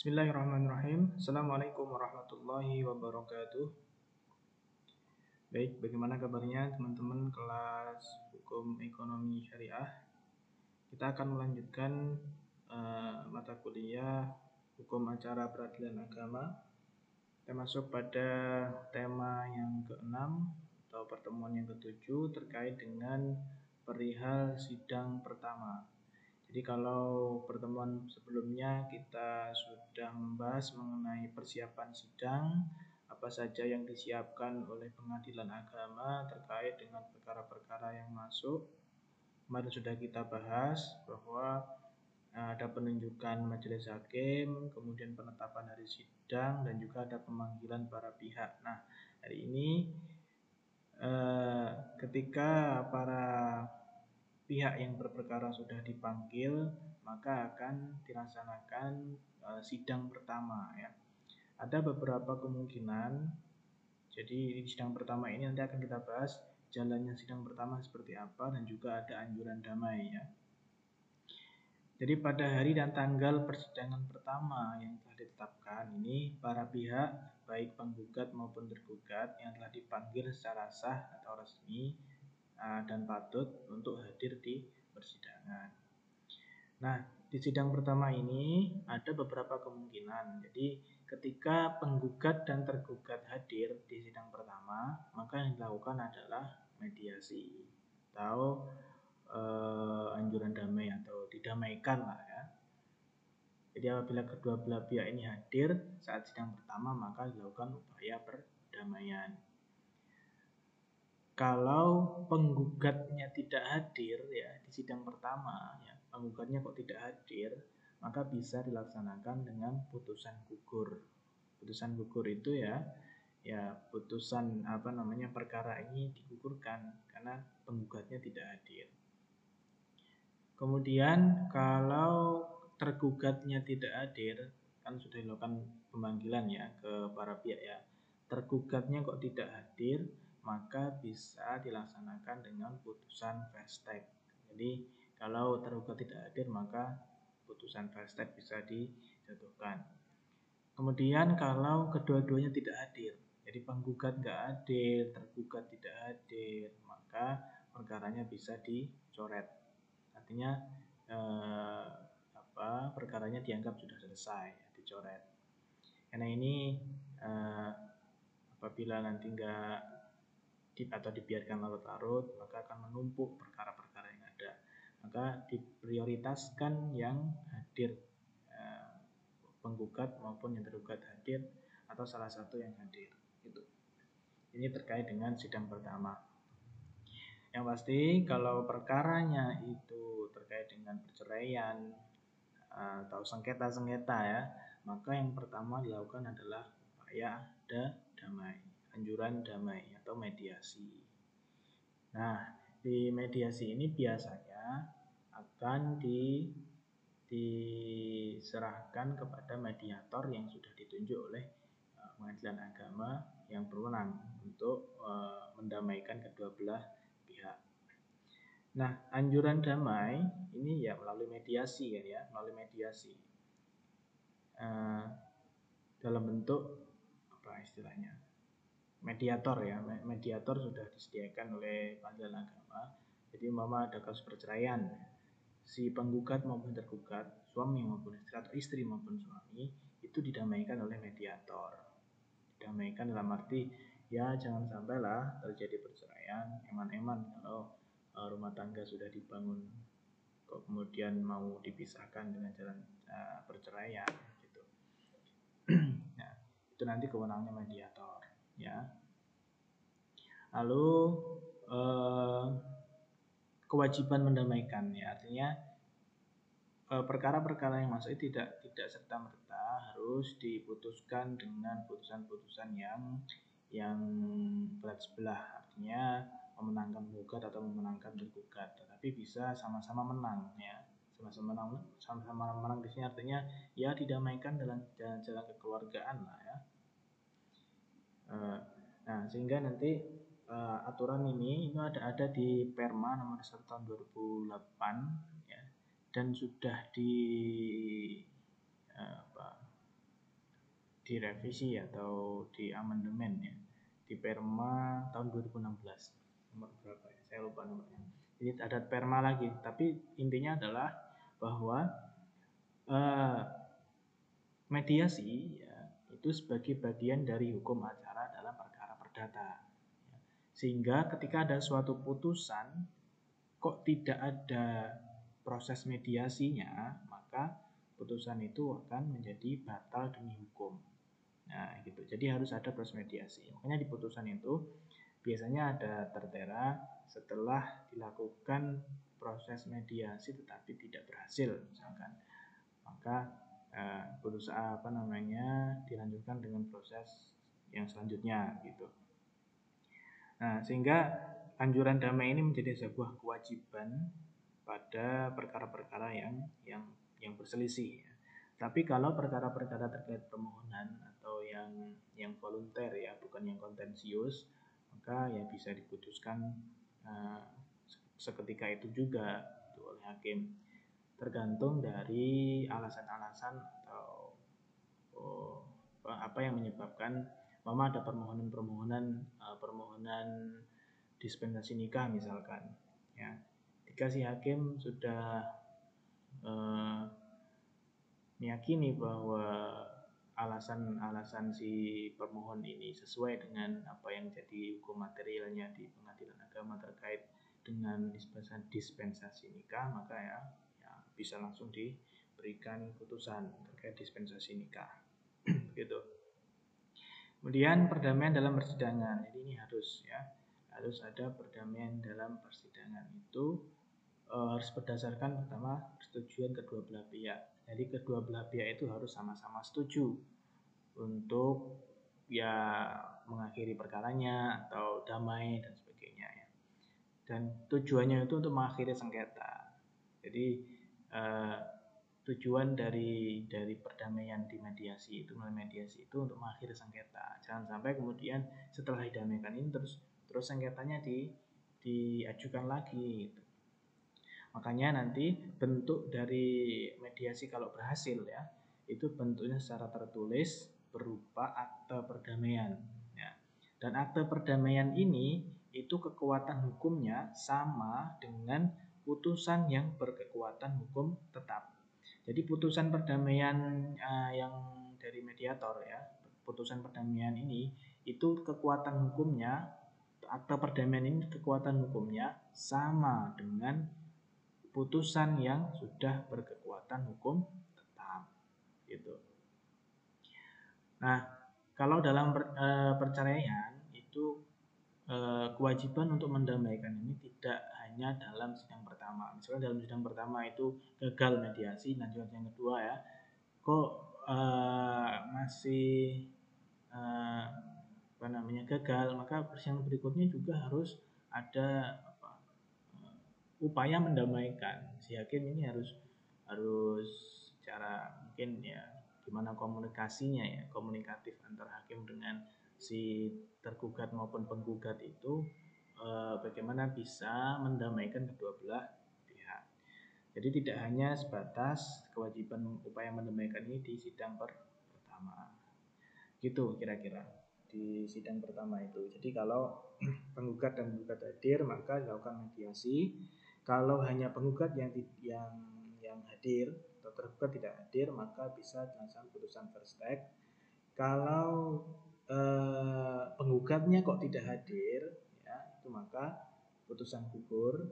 Bismillahirrahmanirrahim. Assalamualaikum warahmatullahi wabarakatuh. Baik, bagaimana kabarnya teman-teman kelas Hukum Ekonomi Syariah? Kita akan melanjutkan uh, mata kuliah Hukum Acara Peradilan Agama. Kita masuk pada tema yang keenam atau pertemuan yang ketujuh terkait dengan perihal sidang pertama. Jadi kalau pertemuan sebelumnya kita sudah membahas mengenai persiapan sidang, apa saja yang disiapkan oleh pengadilan agama terkait dengan perkara-perkara yang masuk. Kemarin sudah kita bahas bahwa eh, ada penunjukan majelis hakim, kemudian penetapan hari sidang, dan juga ada pemanggilan para pihak. Nah, hari ini eh, ketika para pihak yang berperkara sudah dipanggil, maka akan dilaksanakan uh, sidang pertama ya. Ada beberapa kemungkinan. Jadi di sidang pertama ini nanti akan kita bahas jalannya sidang pertama seperti apa dan juga ada anjuran damai ya. Jadi pada hari dan tanggal persidangan pertama yang telah ditetapkan ini para pihak baik penggugat maupun tergugat yang telah dipanggil secara sah atau resmi dan patut untuk hadir di persidangan. Nah, di sidang pertama ini ada beberapa kemungkinan. Jadi, ketika penggugat dan tergugat hadir di sidang pertama, maka yang dilakukan adalah mediasi atau uh, anjuran damai atau didamaikan lah ya. Jadi apabila kedua belah pihak ini hadir saat sidang pertama, maka dilakukan upaya perdamaian. Kalau penggugatnya tidak hadir ya di sidang pertama ya, penggugatnya kok tidak hadir, maka bisa dilaksanakan dengan putusan gugur. Putusan gugur itu ya ya putusan apa namanya perkara ini digugurkan karena penggugatnya tidak hadir. Kemudian kalau tergugatnya tidak hadir, kan sudah dilakukan pemanggilan ya ke para pihak ya. Tergugatnya kok tidak hadir, maka bisa dilaksanakan dengan putusan fast track. Jadi kalau tergugat tidak hadir maka putusan fast track bisa dijatuhkan. Kemudian kalau kedua-duanya tidak hadir, jadi penggugat nggak hadir, tergugat tidak hadir, maka perkaranya bisa dicoret. Artinya eh, apa perkaranya dianggap sudah selesai, dicoret. Karena ini eh, apabila nanti nggak atau dibiarkan larut-larut maka akan menumpuk perkara-perkara yang ada. Maka diprioritaskan yang hadir eh, penggugat maupun yang tergugat hadir atau salah satu yang hadir itu ini terkait dengan sidang pertama. Yang pasti kalau perkaranya itu terkait dengan perceraian eh, atau sengketa-sengketa ya maka yang pertama dilakukan adalah upaya ada damai anjuran damai atau mediasi. Nah, di mediasi ini biasanya akan di, diserahkan kepada mediator yang sudah ditunjuk oleh uh, pengadilan agama yang berwenang untuk uh, mendamaikan kedua belah pihak. Nah, anjuran damai ini ya melalui mediasi kan ya, melalui mediasi. Uh, dalam bentuk apa istilahnya? Mediator ya. Mediator sudah disediakan oleh pengadilan agama. Jadi mama ada kasus perceraian. Si penggugat maupun tergugat suami maupun istri atau istri maupun suami itu didamaikan oleh mediator. Didamaikan dalam arti ya jangan sampai lah terjadi perceraian eman-eman kalau uh, rumah tangga sudah dibangun kok kemudian mau dipisahkan dengan jalan uh, perceraian gitu. Nah itu nanti kewenangannya mediator ya. Lalu eh, kewajiban mendamaikan ya. Artinya eh, perkara-perkara yang masuk tidak tidak serta merta harus diputuskan dengan putusan-putusan yang yang berat sebelah. Artinya memenangkan gugat atau memenangkan tergugat. Tetapi bisa sama-sama menang ya. Sama-sama menang sama-sama menang di sini artinya ya didamaikan dalam jalan-jalan kekeluargaan lah ya Eh, nah, sehingga nanti uh, aturan ini itu ada ada di Perma nomor 1 tahun 2008 ya. Dan sudah di uh, apa, direvisi atau di amandemen ya. Di Perma tahun 2016 nomor berapa ya? Saya lupa nomornya. Jadi ada Perma lagi. Tapi intinya adalah bahwa eh, mediasi ya, itu sebagai bagian dari hukum acara ya. sehingga ketika ada suatu putusan kok tidak ada proses mediasinya maka putusan itu akan menjadi batal demi hukum. Nah, gitu. Jadi harus ada proses mediasi. Makanya di putusan itu biasanya ada tertera setelah dilakukan proses mediasi tetapi tidak berhasil misalkan. Maka eh, berusaha apa namanya dilanjutkan dengan proses yang selanjutnya gitu. Nah, sehingga anjuran damai ini menjadi sebuah kewajiban pada perkara-perkara yang yang yang berselisih. Ya. Tapi kalau perkara-perkara terkait permohonan atau yang yang volunteer ya, bukan yang kontensius, maka ya bisa diputuskan uh, seketika itu juga itu oleh hakim. Tergantung dari alasan-alasan atau oh, apa yang menyebabkan mama ada permohonan-permohonan uh, permohonan dispensasi nikah misalkan ya. Jika si hakim sudah uh, meyakini bahwa alasan-alasan si permohon ini sesuai dengan apa yang jadi hukum materialnya di pengadilan agama terkait dengan dispensasi nikah maka ya, ya bisa langsung diberikan putusan terkait dispensasi nikah. Gitu kemudian perdamaian dalam persidangan jadi ini harus ya harus ada perdamaian dalam persidangan itu uh, harus berdasarkan pertama persetujuan kedua belah pihak. Jadi kedua belah pihak itu harus sama-sama setuju untuk ya mengakhiri perkaranya atau damai dan sebagainya ya. Dan tujuannya itu untuk mengakhiri sengketa. Jadi uh, tujuan dari dari perdamaian di mediasi itu melalui mediasi itu untuk mengakhiri sengketa. Jangan sampai kemudian setelah didamaikan ini terus terus sengketanya di diajukan lagi gitu. Makanya nanti bentuk dari mediasi kalau berhasil ya, itu bentuknya secara tertulis berupa akte perdamaian. Ya. Dan akte perdamaian ini itu kekuatan hukumnya sama dengan putusan yang berkekuatan hukum tetap. Jadi putusan perdamaian uh, yang dari mediator ya, putusan perdamaian ini itu kekuatan hukumnya akte perdamaian ini kekuatan hukumnya sama dengan putusan yang sudah berkekuatan hukum tetap gitu. Nah, kalau dalam per, e, perceraian kewajiban untuk mendamaikan ini tidak hanya dalam sidang pertama. Misalnya dalam sidang pertama itu gagal mediasi, dan juga yang kedua ya, kok e, masih e, apa namanya gagal, maka persidangan berikutnya juga harus ada upaya mendamaikan. Si hakim ini harus harus cara mungkin ya gimana komunikasinya ya komunikatif antara hakim dengan si tergugat maupun penggugat itu eh, bagaimana bisa mendamaikan kedua belah pihak. Jadi tidak hanya sebatas kewajiban upaya mendamaikan ini di sidang per pertama. Gitu kira-kira di sidang pertama itu. Jadi kalau penggugat dan penggugat hadir maka dilakukan mediasi kalau hanya penggugat yang yang yang hadir atau tergugat tidak hadir, maka bisa dilaksanakan putusan first take. Kalau eh, penggugatnya kok tidak hadir, ya itu maka putusan gugur.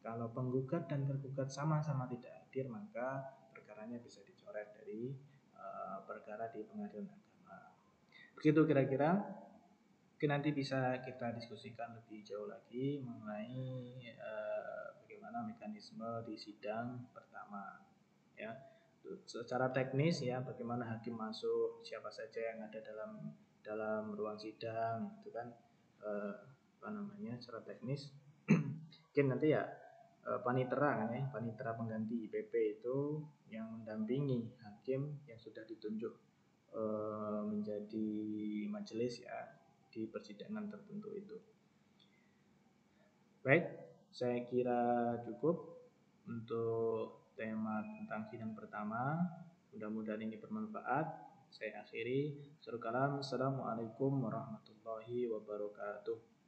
Kalau penggugat dan tergugat sama-sama tidak hadir, maka perkaranya bisa dicoret dari eh, perkara di pengadilan agama. Begitu kira-kira. Mungkin nanti bisa kita diskusikan lebih jauh lagi mengenai uh, bagaimana mekanisme di sidang pertama ya secara teknis ya bagaimana hakim masuk siapa saja yang ada dalam dalam ruang sidang itu kan eh, apa namanya secara teknis. Mungkin nanti ya eh, panitera kan ya panitera pengganti IPP itu yang mendampingi hakim yang sudah ditunjuk eh, menjadi majelis ya di persidangan tertentu itu. Baik saya kira cukup untuk tema tentang sidang pertama. Mudah-mudahan ini bermanfaat Saya akhiri. Assalamualaikum warahmatullahi wabarakatuh.